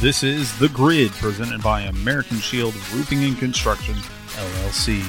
This is The Grid, presented by American Shield Roofing and Construction, LLC.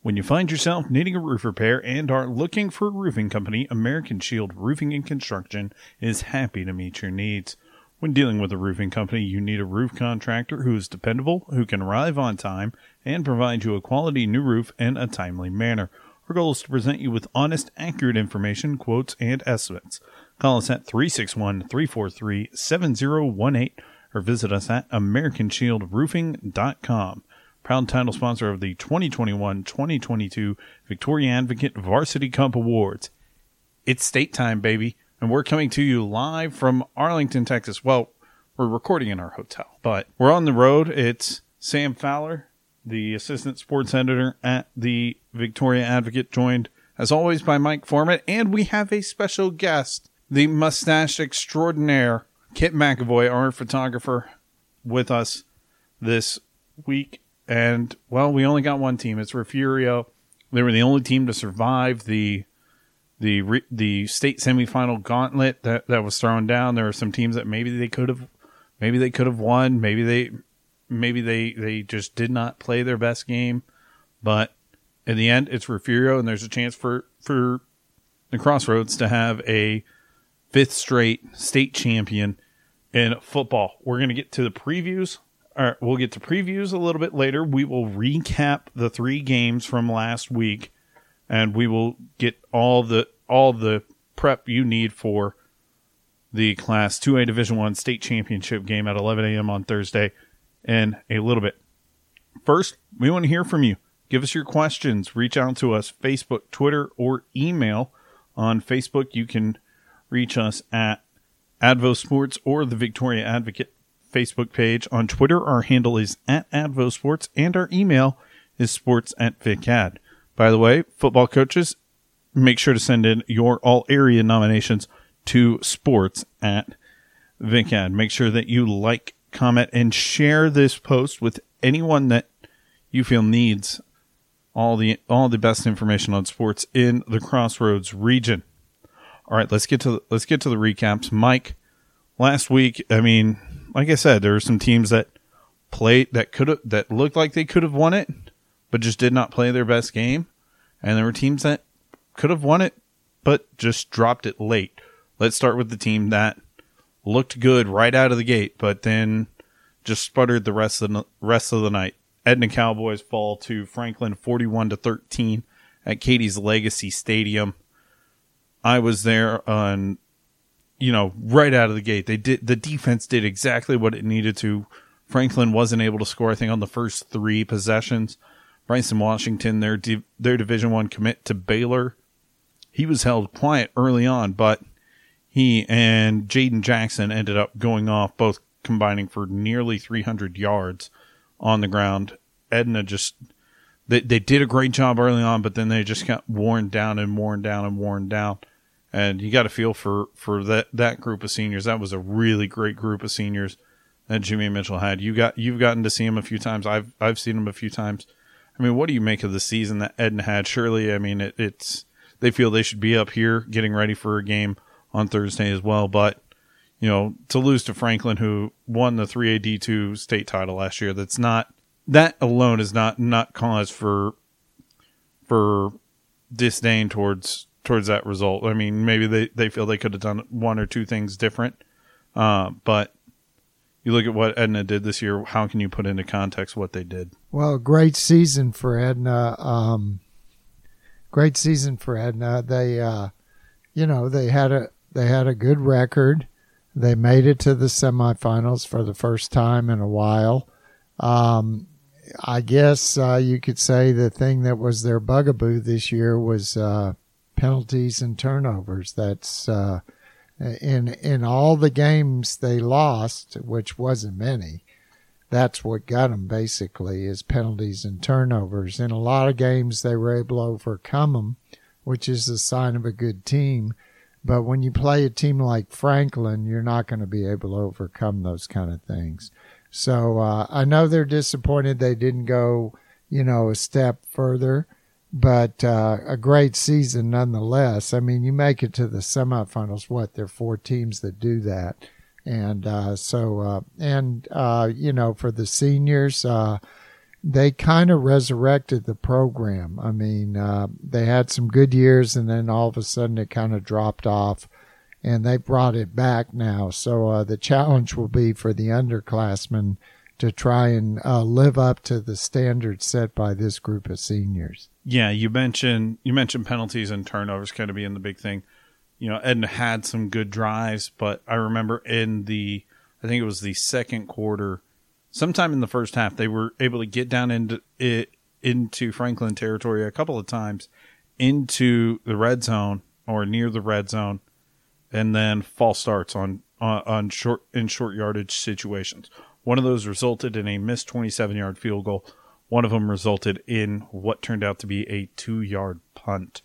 When you find yourself needing a roof repair and are looking for a roofing company, American Shield Roofing and Construction is happy to meet your needs. When dealing with a roofing company, you need a roof contractor who is dependable, who can arrive on time, and provide you a quality new roof in a timely manner. Our goal is to present you with honest, accurate information, quotes, and estimates. Call us at 361 343 7018 or visit us at AmericanShieldRoofing.com. Proud title sponsor of the 2021 2022 Victoria Advocate Varsity Cup Awards. It's state time, baby, and we're coming to you live from Arlington, Texas. Well, we're recording in our hotel, but we're on the road. It's Sam Fowler, the assistant sports editor at the Victoria Advocate, joined as always by Mike Foreman, and we have a special guest, the mustache extraordinaire, Kit McAvoy, our photographer, with us this week. And well, we only got one team. It's Refugio. They were the only team to survive the the the state semifinal gauntlet that that was thrown down. There were some teams that maybe they could have maybe they could have won. Maybe they maybe they they just did not play their best game. But in the end, it's Refugio, and there's a chance for for the Crossroads to have a fifth straight state champion in football. We're going to get to the previews. All right, we'll get to previews a little bit later. We will recap the three games from last week, and we will get all the all the prep you need for the Class 2A Division One state championship game at 11 a.m. on Thursday in a little bit. First, we want to hear from you. Give us your questions. Reach out to us Facebook, Twitter, or email. On Facebook, you can reach us at Advo Sports or the Victoria Advocate Facebook page. On Twitter, our handle is at Advo Sports, and our email is sports at VicAd. By the way, football coaches, make sure to send in your all area nominations to sports at VicAd. Make sure that you like, comment, and share this post with anyone that you feel needs all the all the best information on sports in the Crossroads region. All right, let's get to the, let's get to the recaps. Mike, last week, I mean, like I said, there were some teams that played that could that looked like they could have won it, but just did not play their best game, and there were teams that could have won it, but just dropped it late. Let's start with the team that looked good right out of the gate, but then just sputtered the rest of the rest of the night. Edna Cowboys fall to Franklin 41 to 13 at Katie's Legacy Stadium. I was there on you know, right out of the gate. They did the defense did exactly what it needed to. Franklin wasn't able to score I think on the first 3 possessions. Bryson Washington their their division 1 commit to Baylor. He was held quiet early on, but he and Jaden Jackson ended up going off both combining for nearly 300 yards on the ground. Edna just they they did a great job early on, but then they just got worn down and worn down and worn down. And you got a feel for for that that group of seniors. That was a really great group of seniors that Jimmy Mitchell had. You got you've gotten to see him a few times. I've I've seen him a few times. I mean, what do you make of the season that Edna had? Surely, I mean, it, it's they feel they should be up here getting ready for a game on Thursday as well. But you know, to lose to Franklin, who won the 3AD2 state title last year, that's not that alone is not not cause for for disdain towards towards that result. I mean, maybe they, they feel they could have done one or two things different, uh, but you look at what Edna did this year. How can you put into context what they did? Well, great season for Edna. Um, great season for Edna. They, uh, you know, they had a they had a good record. They made it to the semifinals for the first time in a while. Um, I guess uh, you could say the thing that was their bugaboo this year was uh, penalties and turnovers. That's uh, in in all the games they lost, which wasn't many. That's what got them basically is penalties and turnovers. In a lot of games, they were able to overcome them, which is a sign of a good team. But when you play a team like Franklin, you're not going to be able to overcome those kind of things. So uh, I know they're disappointed they didn't go, you know, a step further, but uh, a great season nonetheless. I mean, you make it to the semifinals. What? There are four teams that do that. And uh, so, uh, and uh, you know, for the seniors, uh, they kind of resurrected the program. I mean, uh, they had some good years, and then all of a sudden it kind of dropped off, and they brought it back now. So uh, the challenge will be for the underclassmen to try and uh, live up to the standards set by this group of seniors. Yeah, you mentioned you mentioned penalties and turnovers kind of being the big thing. You know, Edna had some good drives, but I remember in the I think it was the second quarter, sometime in the first half, they were able to get down into it into Franklin territory a couple of times into the red zone or near the red zone, and then false starts on on, on short in short yardage situations. One of those resulted in a missed 27 yard field goal. One of them resulted in what turned out to be a two yard punt.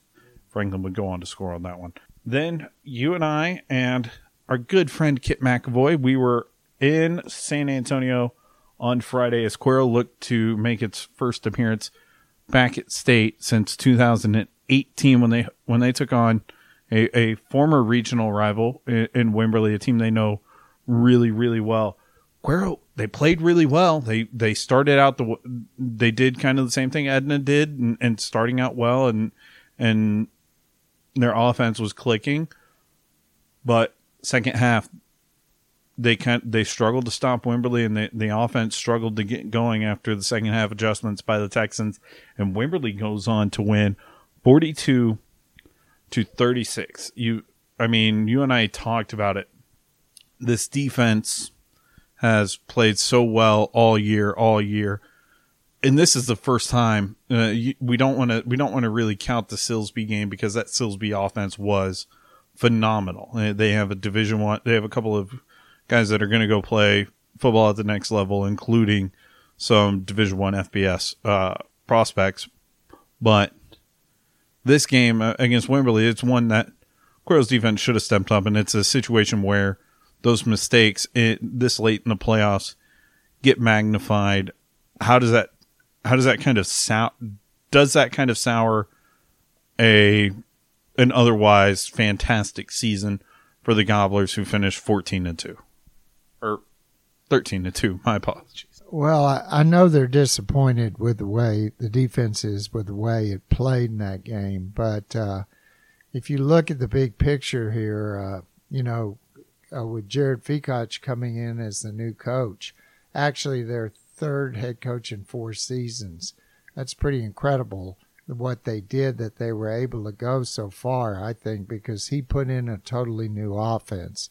Franklin would go on to score on that one. Then you and I and our good friend Kit McAvoy, we were in San Antonio on Friday as Cuero looked to make its first appearance back at state since 2018 when they when they took on a, a former regional rival in, in Wimberley, a team they know really really well. Cuero they played really well. They they started out the they did kind of the same thing Edna did and, and starting out well and and their offense was clicking, but second half they kind they struggled to stop Wimberley, and the the offense struggled to get going after the second half adjustments by the Texans and Wimberly goes on to win 42 to 36. You I mean, you and I talked about it. This defense has played so well all year, all year. And this is the first time uh, you, we don't want to we don't want to really count the Silsbee game because that Silsbee offense was phenomenal. They have a Division One. They have a couple of guys that are going to go play football at the next level, including some Division One FBS uh, prospects. But this game uh, against Wimberley, it's one that Cuero's defense should have stepped up, and it's a situation where those mistakes in, this late in the playoffs get magnified. How does that? How does that kind of sour? Does that kind of sour a an otherwise fantastic season for the Gobblers, who finished fourteen to two, or thirteen to two? My apologies. Well, I, I know they're disappointed with the way the defense is, with the way it played in that game. But uh, if you look at the big picture here, uh, you know, uh, with Jared Fekoch coming in as the new coach, actually their third head coach in four seasons. That's pretty incredible what they did that they were able to go so far. I think because he put in a totally new offense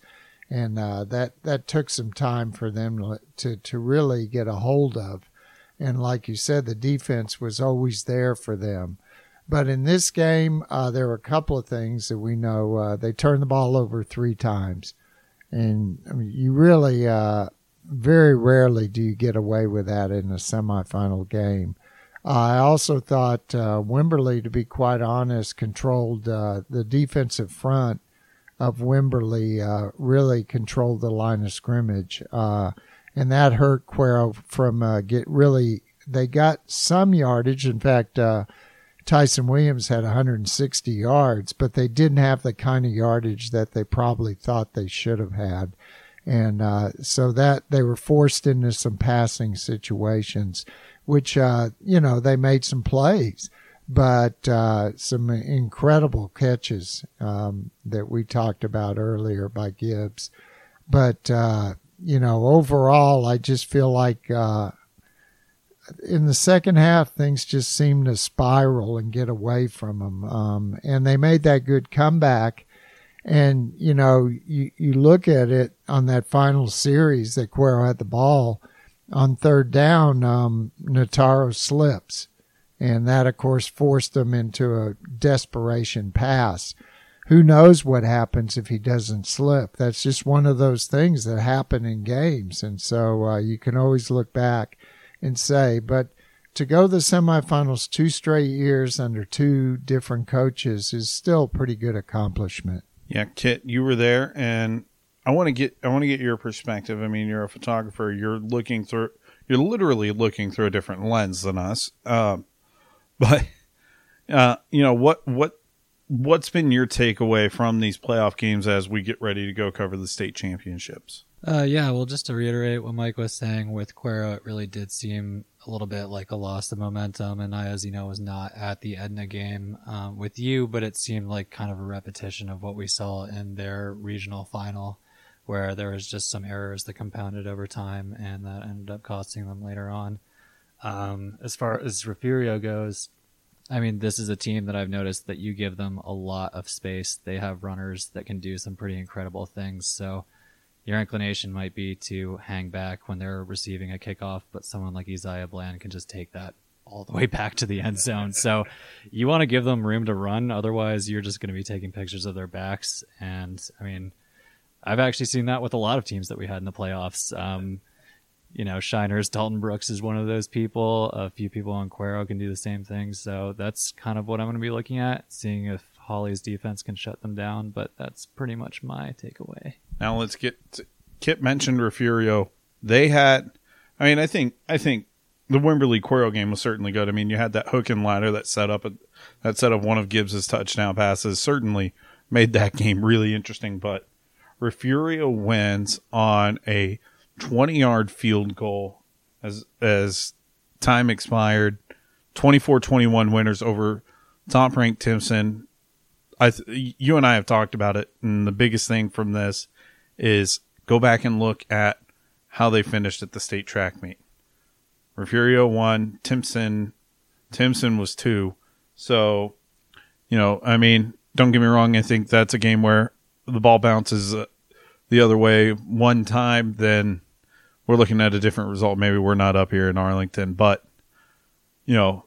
and uh, that that took some time for them to to really get a hold of. And like you said, the defense was always there for them. But in this game, uh, there were a couple of things that we know. Uh, they turned the ball over three times, and I mean, you really uh, very rarely do you get away with that in a semifinal game. I also thought uh, Wimberley, to be quite honest, controlled uh, the defensive front of Wimberley uh, really controlled the line of scrimmage, uh, and that hurt Cuero from uh, get really. They got some yardage. In fact, uh, Tyson Williams had 160 yards, but they didn't have the kind of yardage that they probably thought they should have had, and uh, so that they were forced into some passing situations, which uh, you know they made some plays but uh, some incredible catches um, that we talked about earlier by Gibbs. But uh, you know, overall, I just feel like uh, in the second half things just seemed to spiral and get away from them, um, and they made that good comeback. And you know, you you look at it on that final series that Cuero had the ball on third down. Um, Nataro slips and that, of course, forced them into a desperation pass. Who knows what happens if he doesn't slip? That's just one of those things that happen in games. And so uh, you can always look back and say, but to go to the semifinals two straight years under two different coaches is still pretty good accomplishment. Yeah, Kit, you were there, and I want to get I want to get your perspective. I mean, you're a photographer. You're looking through. You're literally looking through a different lens than us. Um, but uh, you know what what what's been your takeaway from these playoff games as we get ready to go cover the state championships? Uh, yeah, well, just to reiterate what Mike was saying with Cuero, it really did seem a little bit like a loss of momentum. And I, as you know, was not at the Edna game um, with you, but it seemed like kind of a repetition of what we saw in their regional final, where there was just some errors that compounded over time and that ended up costing them later on. Um, as far as Refugio goes, I mean, this is a team that I've noticed that you give them a lot of space. They have runners that can do some pretty incredible things. So your inclination might be to hang back when they're receiving a kickoff, but someone like Isaiah Bland can just take that all the way back to the end zone. So you want to give them room to run. Otherwise, you're just going to be taking pictures of their backs. And I mean, I've actually seen that with a lot of teams that we had in the playoffs. Um, you know, Shiners, Dalton Brooks is one of those people. A few people on Cuero can do the same thing. So that's kind of what I'm going to be looking at, seeing if Hawley's defense can shut them down. But that's pretty much my takeaway. Now let's get to, Kit mentioned Refugio. They had, I mean, I think I think the Wimberley Cuero game was certainly good. I mean, you had that hook and ladder that set up a, that set up one of Gibbs's touchdown passes. Certainly made that game really interesting. But Refugio wins on a 20 yard field goal as as time expired. 24-21 winners over top ranked Timpson. I th- you and I have talked about it, and the biggest thing from this is go back and look at how they finished at the state track meet. Refugio won, Timpson Timpson was two. So, you know, I mean, don't get me wrong, I think that's a game where the ball bounces uh, the other way one time, then we're looking at a different result. Maybe we're not up here in Arlington, but you know,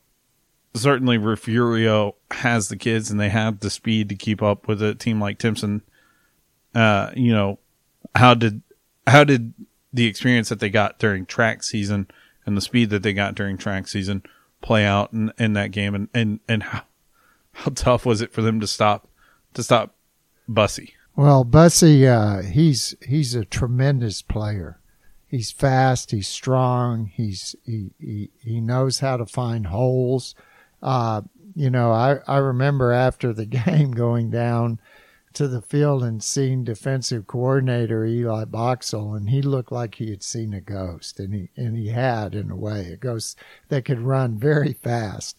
certainly Refugio has the kids and they have the speed to keep up with a team like Timpson. Uh, you know, how did how did the experience that they got during track season and the speed that they got during track season play out in, in that game and, and, and how how tough was it for them to stop to stop Bussy? Well, Bussy, uh, he's he's a tremendous player. He's fast. He's strong. He's he he, he knows how to find holes. Uh, you know, I I remember after the game going down to the field and seeing defensive coordinator Eli Boxell, and he looked like he had seen a ghost, and he and he had in a way a ghost that could run very fast.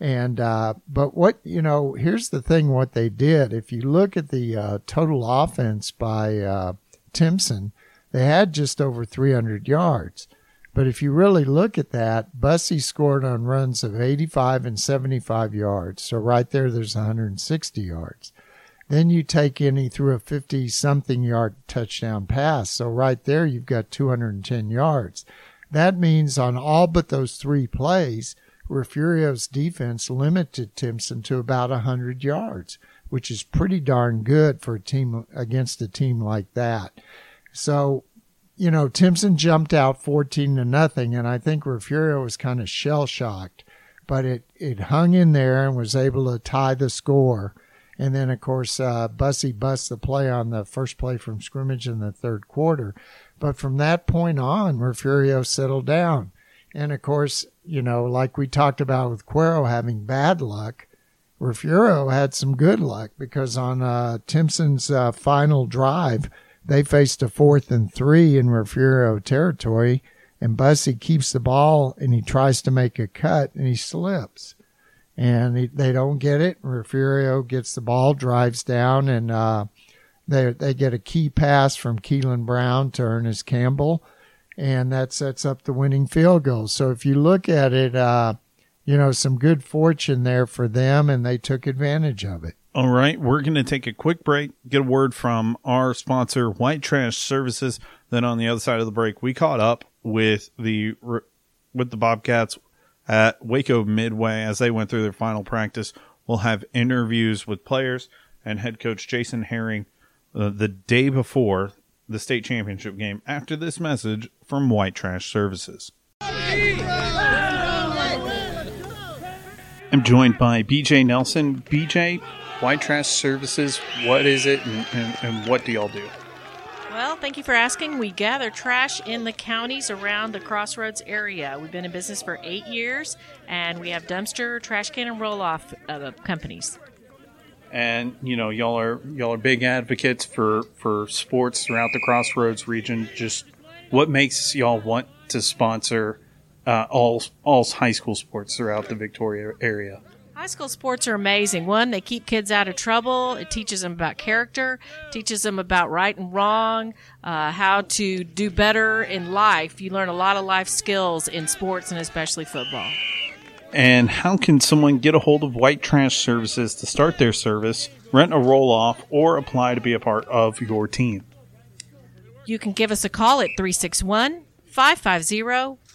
And uh, but what you know, here's the thing: what they did. If you look at the uh, total offense by uh, Timpson, they had just over 300 yards. But if you really look at that, Bussy scored on runs of 85 and 75 yards. So right there, there's 160 yards. Then you take he threw a 50 something yard touchdown pass. So right there, you've got 210 yards. That means on all but those three plays, Refugio's defense limited Timpson to about 100 yards, which is pretty darn good for a team against a team like that. So, you know, Timpson jumped out 14 to nothing, and I think Refugio was kind of shell shocked, but it, it hung in there and was able to tie the score. And then, of course, uh, Bussy busts the play on the first play from scrimmage in the third quarter. But from that point on, Refugio settled down. And of course, you know, like we talked about with Cuero having bad luck, Refugio had some good luck because on uh, uh, final drive, they faced a fourth and three in Refugio territory, and Bussy keeps the ball and he tries to make a cut and he slips. And he, they don't get it. Refugio gets the ball, drives down, and uh, they they get a key pass from Keelan Brown to Ernest Campbell, and that sets up the winning field goal. So if you look at it, uh, you know, some good fortune there for them, and they took advantage of it. All right, we're going to take a quick break, get a word from our sponsor, White Trash Services. Then on the other side of the break, we caught up with the with the Bobcats at Waco Midway as they went through their final practice. We'll have interviews with players and head coach Jason Herring uh, the day before the state championship game. After this message from White Trash Services. I'm joined by BJ Nelson. BJ, White Trash Services, what is it and, and, and, what do y'all do? Well, thank you for asking. We gather trash in the counties around the Crossroads area. We've been in business for eight years and we have dumpster, trash can, and roll off uh, companies. and you know y'all are y'all are big advocates for for sports throughout the Crossroads region. Just what makes y'all want to sponsor uh, all all high school sports throughout the Victoria area? High school sports are amazing. One, they keep kids out of trouble. It teaches them about character, teaches them about right and wrong, uh, how to do better in life. You learn a lot of life skills in sports and especially football. And how can someone get a hold of White Trash Services to start their service, rent a roll off, or apply to be a part of your team? You can give us a call at 361 550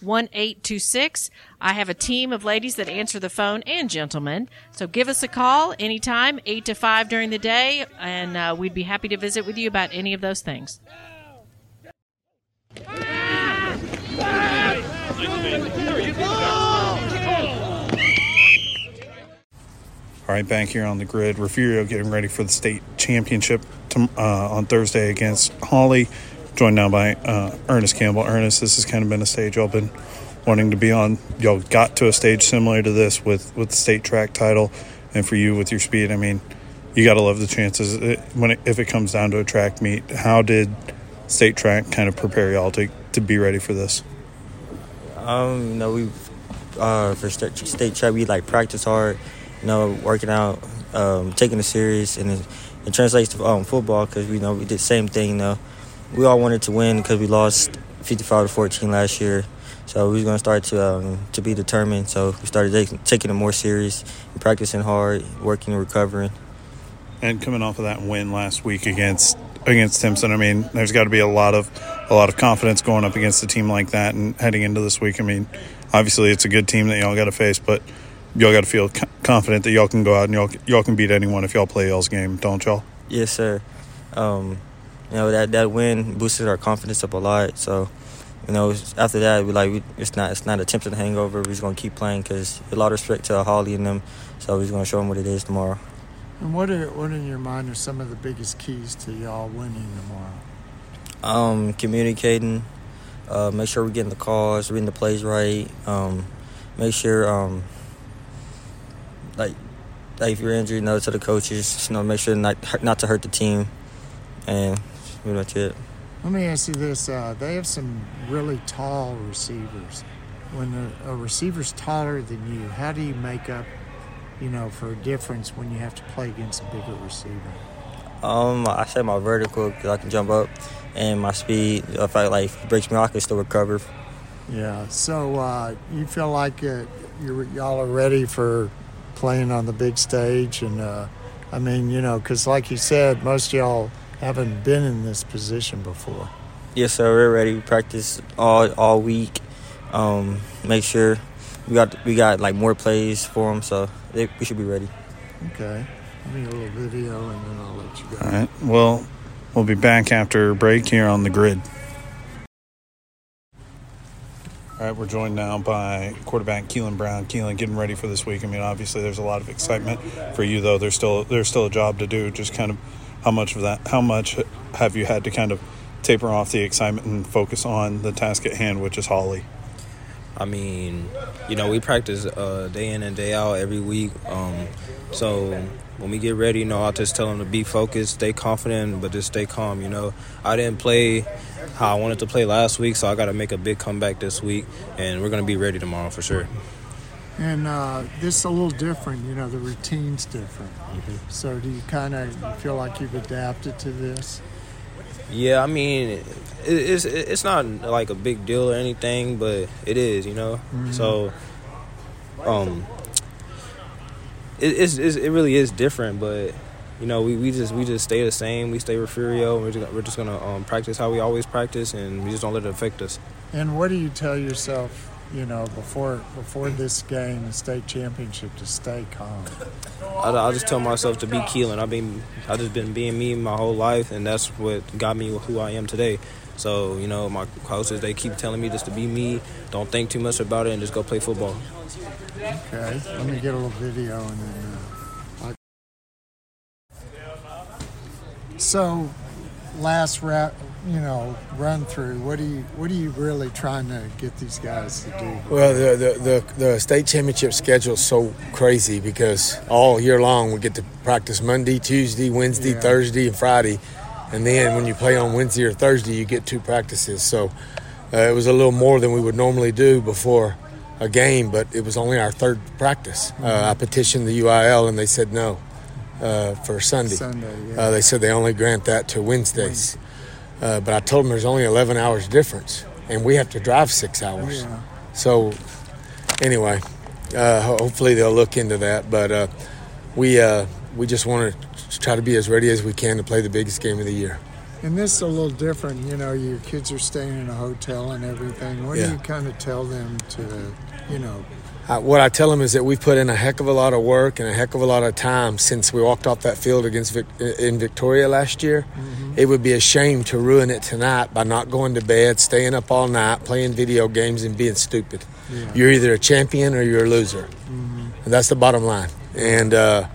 1826. I have a team of ladies that answer the phone and gentlemen. So give us a call anytime, 8 to 5 during the day, and uh, we'd be happy to visit with you about any of those things. All right, back here on the grid, Refugio getting ready for the state championship to, uh, on Thursday against Hawley. Joined now by uh, Ernest Campbell. Ernest, this has kind of been a stage y'all been wanting to be on. Y'all got to a stage similar to this with with the state track title, and for you with your speed, I mean, you got to love the chances it, when it, if it comes down to a track meet. How did state track kind of prepare y'all to to be ready for this? Um, you know, we uh, for state, state track we like practice hard, you know, working out, um, taking it serious, and it, it translates to um, football because we know we did the same thing. You know, we all wanted to win because we lost 55 to 14 last year, so we was gonna start to um, to be determined. So we started taking, taking it more serious, practicing hard, working and recovering. And coming off of that win last week against against Timpson, I mean, there's got to be a lot of a lot of confidence going up against a team like that and heading into this week. I mean, obviously it's a good team that y'all got to face, but y'all got to feel confident that y'all can go out and y'all y'all can beat anyone if y'all play y'all's game, don't y'all? Yes, sir. Um, you know that that win boosted our confidence up a lot. So, you know, after that, we like we, it's not it's not a Timpson hangover. We're just gonna keep playing because a lot of respect to Hawley and them. So we're just gonna show them what it is tomorrow. And what are what in your mind are some of the biggest keys to y'all winning tomorrow? Um, communicating, uh, make sure we're getting the calls, reading the plays right. Um, make sure, um, like, like if you're injured, you know, to the coaches, you know, make sure not not to hurt the team, and pretty much it. Let me ask you this: uh, They have some really tall receivers. When a, a receiver's taller than you, how do you make up, you know, for a difference when you have to play against a bigger receiver? Um, I say my vertical because I can jump up, and my speed. If I like if breaks me, off, I can still recover. Yeah. So uh, you feel like uh, you're, y'all are ready for playing on the big stage, and uh, I mean, you know, because like you said, most y'all haven't been in this position before. Yes, sir. We're ready. We practice all all week. Um, make sure we got we got like more plays for them, so they, we should be ready. Okay. Give me a little video, and then I'll let you go. All right. Well, we'll be back after break here on the grid. All right, we're joined now by quarterback Keelan Brown. Keelan getting ready for this week. I mean, obviously, there's a lot of excitement for you, though. There's still there's still a job to do. Just kind of how much of that? How much have you had to kind of taper off the excitement and focus on the task at hand, which is Hawley? I mean, you know, we practice uh, day in and day out every week. Um, so when we get ready, you know, I just tell them to be focused, stay confident, but just stay calm. You know, I didn't play how I wanted to play last week, so I got to make a big comeback this week, and we're gonna be ready tomorrow for sure. And uh, this is a little different, you know, the routine's different. Mm-hmm. So do you kind of feel like you've adapted to this? Yeah, I mean, it's it's not like a big deal or anything, but it is, you know. Mm-hmm. So, um, it, it's, it's, it really is different, but you know, we, we just we just stay the same. We stay Refugio. We're just, we're just gonna um, practice how we always practice, and we just don't let it affect us. And what do you tell yourself? You know, before before this game, the state championship, to stay calm. I, I just tell myself to be Keelan. I've been I just been being me my whole life, and that's what got me who I am today. So you know, my coaches they keep telling me just to be me. Don't think too much about it, and just go play football. Okay, let me get a little video and then. Uh, I... So, last ra- you know run through. What do you what are you really trying to get these guys to do? Well, the, the, the, the state championship schedule is so crazy because all year long we get to practice Monday, Tuesday, Wednesday, Yeah. Thursday, and Friday. And then when you play on Wednesday or Thursday, you get two practices. So uh, it was a little more than we would normally do before a game, but it was only our third practice. Uh, I petitioned the UIL and they said no uh, for Sunday. Sunday, yeah. Uh, they said they only grant that to Wednesdays. Uh, but I told them there's only 11 hours difference, and we have to drive six hours. Yeah. So, anyway, uh, hopefully they'll look into that. But uh, we uh, we just want to try to be as ready as we can to play the biggest game of the year. And this is a little different. You know, your kids are staying in a hotel and everything. What Yeah. do you kind of tell them to, you know, Uh, what I tell them is that we've put in a heck of a lot of work and a heck of a lot of time since we walked off that field against Vic- in Victoria last year. It would be a shame to ruin it tonight by not going to bed, staying up all night, playing video games, and being stupid. You're either a champion or you're a loser, and that's the bottom line. And uh,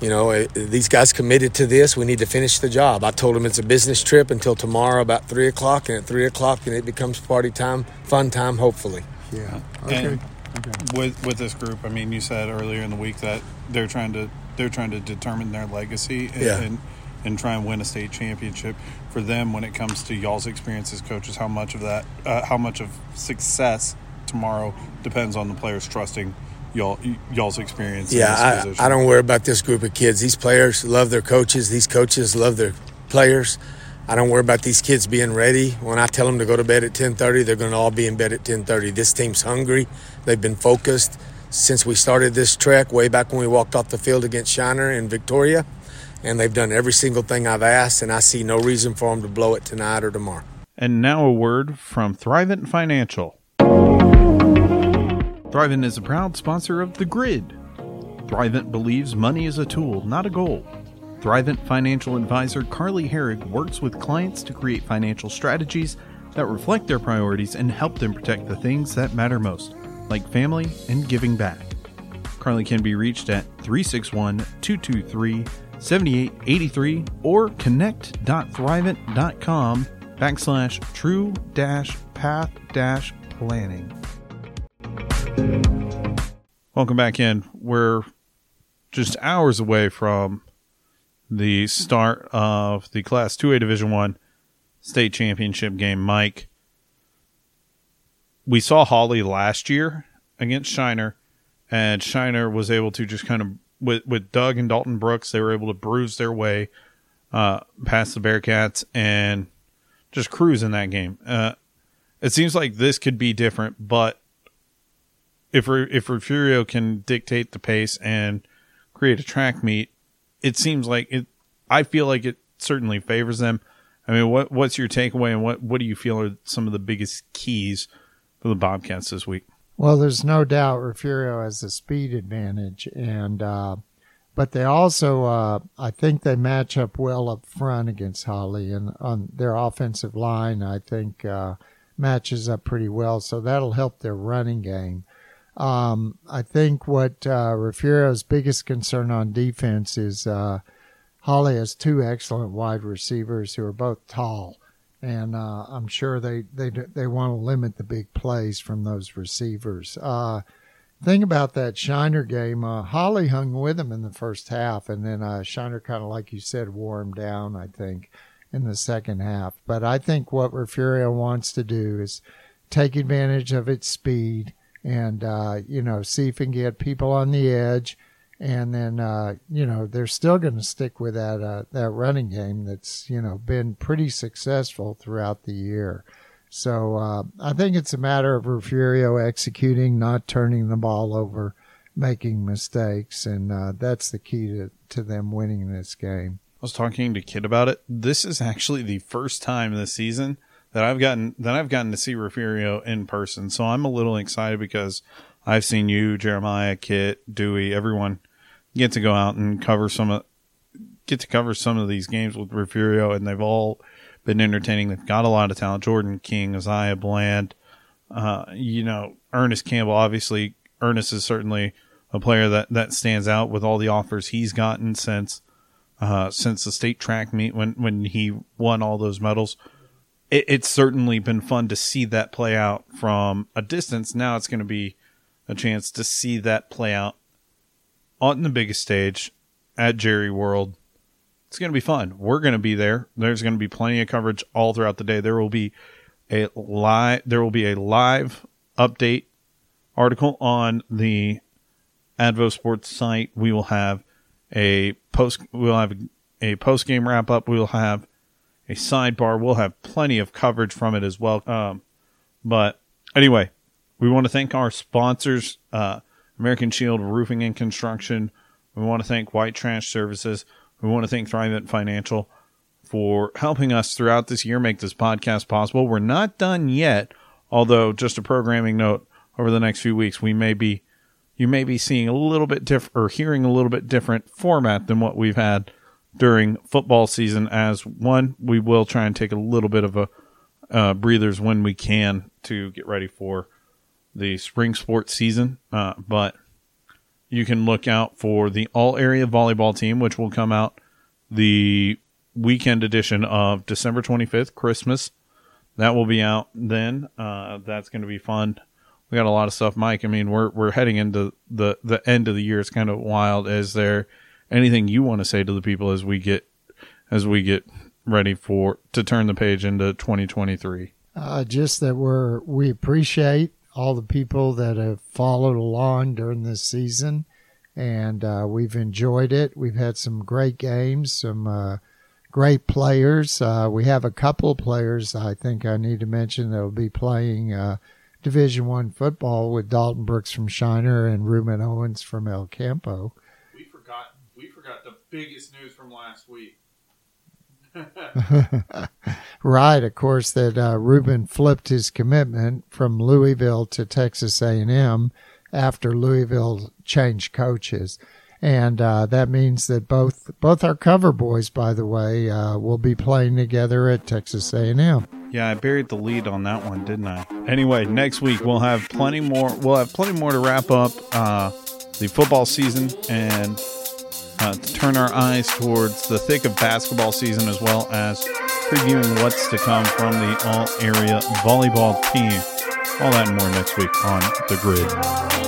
you know, these guys committed to this. We need to finish the job. I told them it's a business trip until tomorrow about three o'clock, and at three o'clock, and it becomes party time, fun time, hopefully. yeah, okay, And okay. with with this group, I mean, you said earlier in the week that they're trying to they're trying to determine their legacy and, Yeah. and and try and win a state championship. For them, when it comes to y'all's experience as coaches, how much of that, uh, how much of success tomorrow depends on the players trusting y'all y'all's experience. Yeah. I, I don't worry about this group of kids. These players love their coaches. These coaches love their players. I don't worry about these kids being ready. When I tell them to go to bed at 10:30, they're going to all be in bed at 10:30. This team's hungry. They've been focused since we started this trek way back when we walked off the field against Shiner in Victoria, and they've done every single thing I've asked. And I see no reason for them to blow it tonight or tomorrow. And now a word from Thrivent Financial. Thrivent is a proud sponsor of The Grid. Thrivent believes money is a tool, not a goal. Thrivent financial advisor Carly Herrig works with clients to create financial strategies that reflect their priorities and help them protect the things that matter most, like family and giving back. Carly can be reached at 361 223 7883 or connect.thrivent.com backslash true dash path dash planning. Welcome back in. We're just hours away from the start of the Class 2A Division 1 state championship game. Mike, we saw Hawley last year against Shiner, and Shiner was able to just kind of with with Doug and Dalton Brooks, they were able to bruise their way uh, past the Bearcats and just cruise in that game. Uh, it seems like this could be different, but if if Refugio can dictate the pace and create a track meet, it seems like it. I feel like it certainly favors them. I mean, what what's your takeaway, and what what do you feel are some of the biggest keys for the Bobcats this week? Well, there's no doubt Refugio has a speed advantage, and uh, but they also, uh, I think, they match up well up front against Hawley, and on their offensive line, I think uh, matches up pretty well. So that'll help their running game. Um, I think what uh, Refugio's biggest concern on defense is uh, Hawley has two excellent wide receivers who are both tall and uh, I'm sure they they they want to limit the big plays from those receivers. Uh, thing about that Shiner game, uh, Hawley hung with him in the first half, and then uh, Shiner kind of like you said wore him down. I think in the second half, but I think what Refugio wants to do is take advantage of its speed and uh, you know see if it can get people on the edge and then uh, you know they're still going to stick with that uh, that running game that's you know been pretty successful throughout the year. So uh, I think it's a matter of Refugio executing, not turning the ball over, making mistakes, and uh, that's the key to, to them winning this game. I was talking to Kit about it. This is actually the first time this season that I've gotten that I've gotten to see Refugio in person. So I'm a little excited because I've seen you, Jeremiah, Kit, Dewey, everyone get to go out and cover some of get to cover some of these games with Refugio, and they've all been entertaining. They've got a lot of talent. Jordan King, Isaiah Bland, uh, you know, Ernest Campbell. Obviously, Ernest is certainly a player that that stands out with all the offers he's gotten since uh, since the state track meet when when he won all those medals. It, it's certainly been fun to see that play out from a distance. Now it's going to be a chance to see that play out on the biggest stage at Jerry World. It's going to be fun. We're going to be there. There's going to be plenty of coverage all throughout the day. There will be a live there will be a live update article on the Advo Sports site. We will have a post we'll have a post game wrap up. We'll have a sidebar. We'll have plenty of coverage from it as well. Um, but anyway, we want to thank our sponsors, uh, American Shield Roofing and Construction. We want to thank White Trash Services. We want to thank Thrivent Financial for helping us throughout this year make this podcast possible. We're not done yet, although just a programming note over the next few weeks, we may be you may be seeing a little bit different or hearing a little bit different format than what we've had during football season. As one, we will try and take a little bit of a uh, breathers when we can to get ready for the spring sports season. Uh, but you can look out for the all area volleyball team, which will come out the weekend edition of December 25th, Christmas. That will be out then. Uh, that's going to be fun we got a lot of stuff, Mike. I mean, we're we're heading into the the end of the year. It's kind of wild. Is there anything you want to say to the people as we get as we get ready for to turn the page into 2023? Uh, just that we're we appreciate all the people that have followed along during this season, and uh, we've enjoyed it. We've had some great games, some uh, great players. Uh, we have a couple of players I think I need to mention that will be playing uh, Division One football with Dalton Brooks from Shiner and Ruben Owens from El Campo. We forgot we forgot the biggest news from last week. right, of course, that uh, Ruben flipped his commitment from Louisville to Texas A&M after Louisville changed coaches, and uh, that means that both both our cover boys, by the way, uh, will be playing together at Texas A&M. Yeah, I buried the lead on that one, didn't I? Anyway, next week we'll have plenty more. We'll have plenty more to wrap up uh, the football season and uh, to turn our eyes towards the thick of basketball season as well as previewing what's to come from the all area volleyball team. All that and more next week on the grid.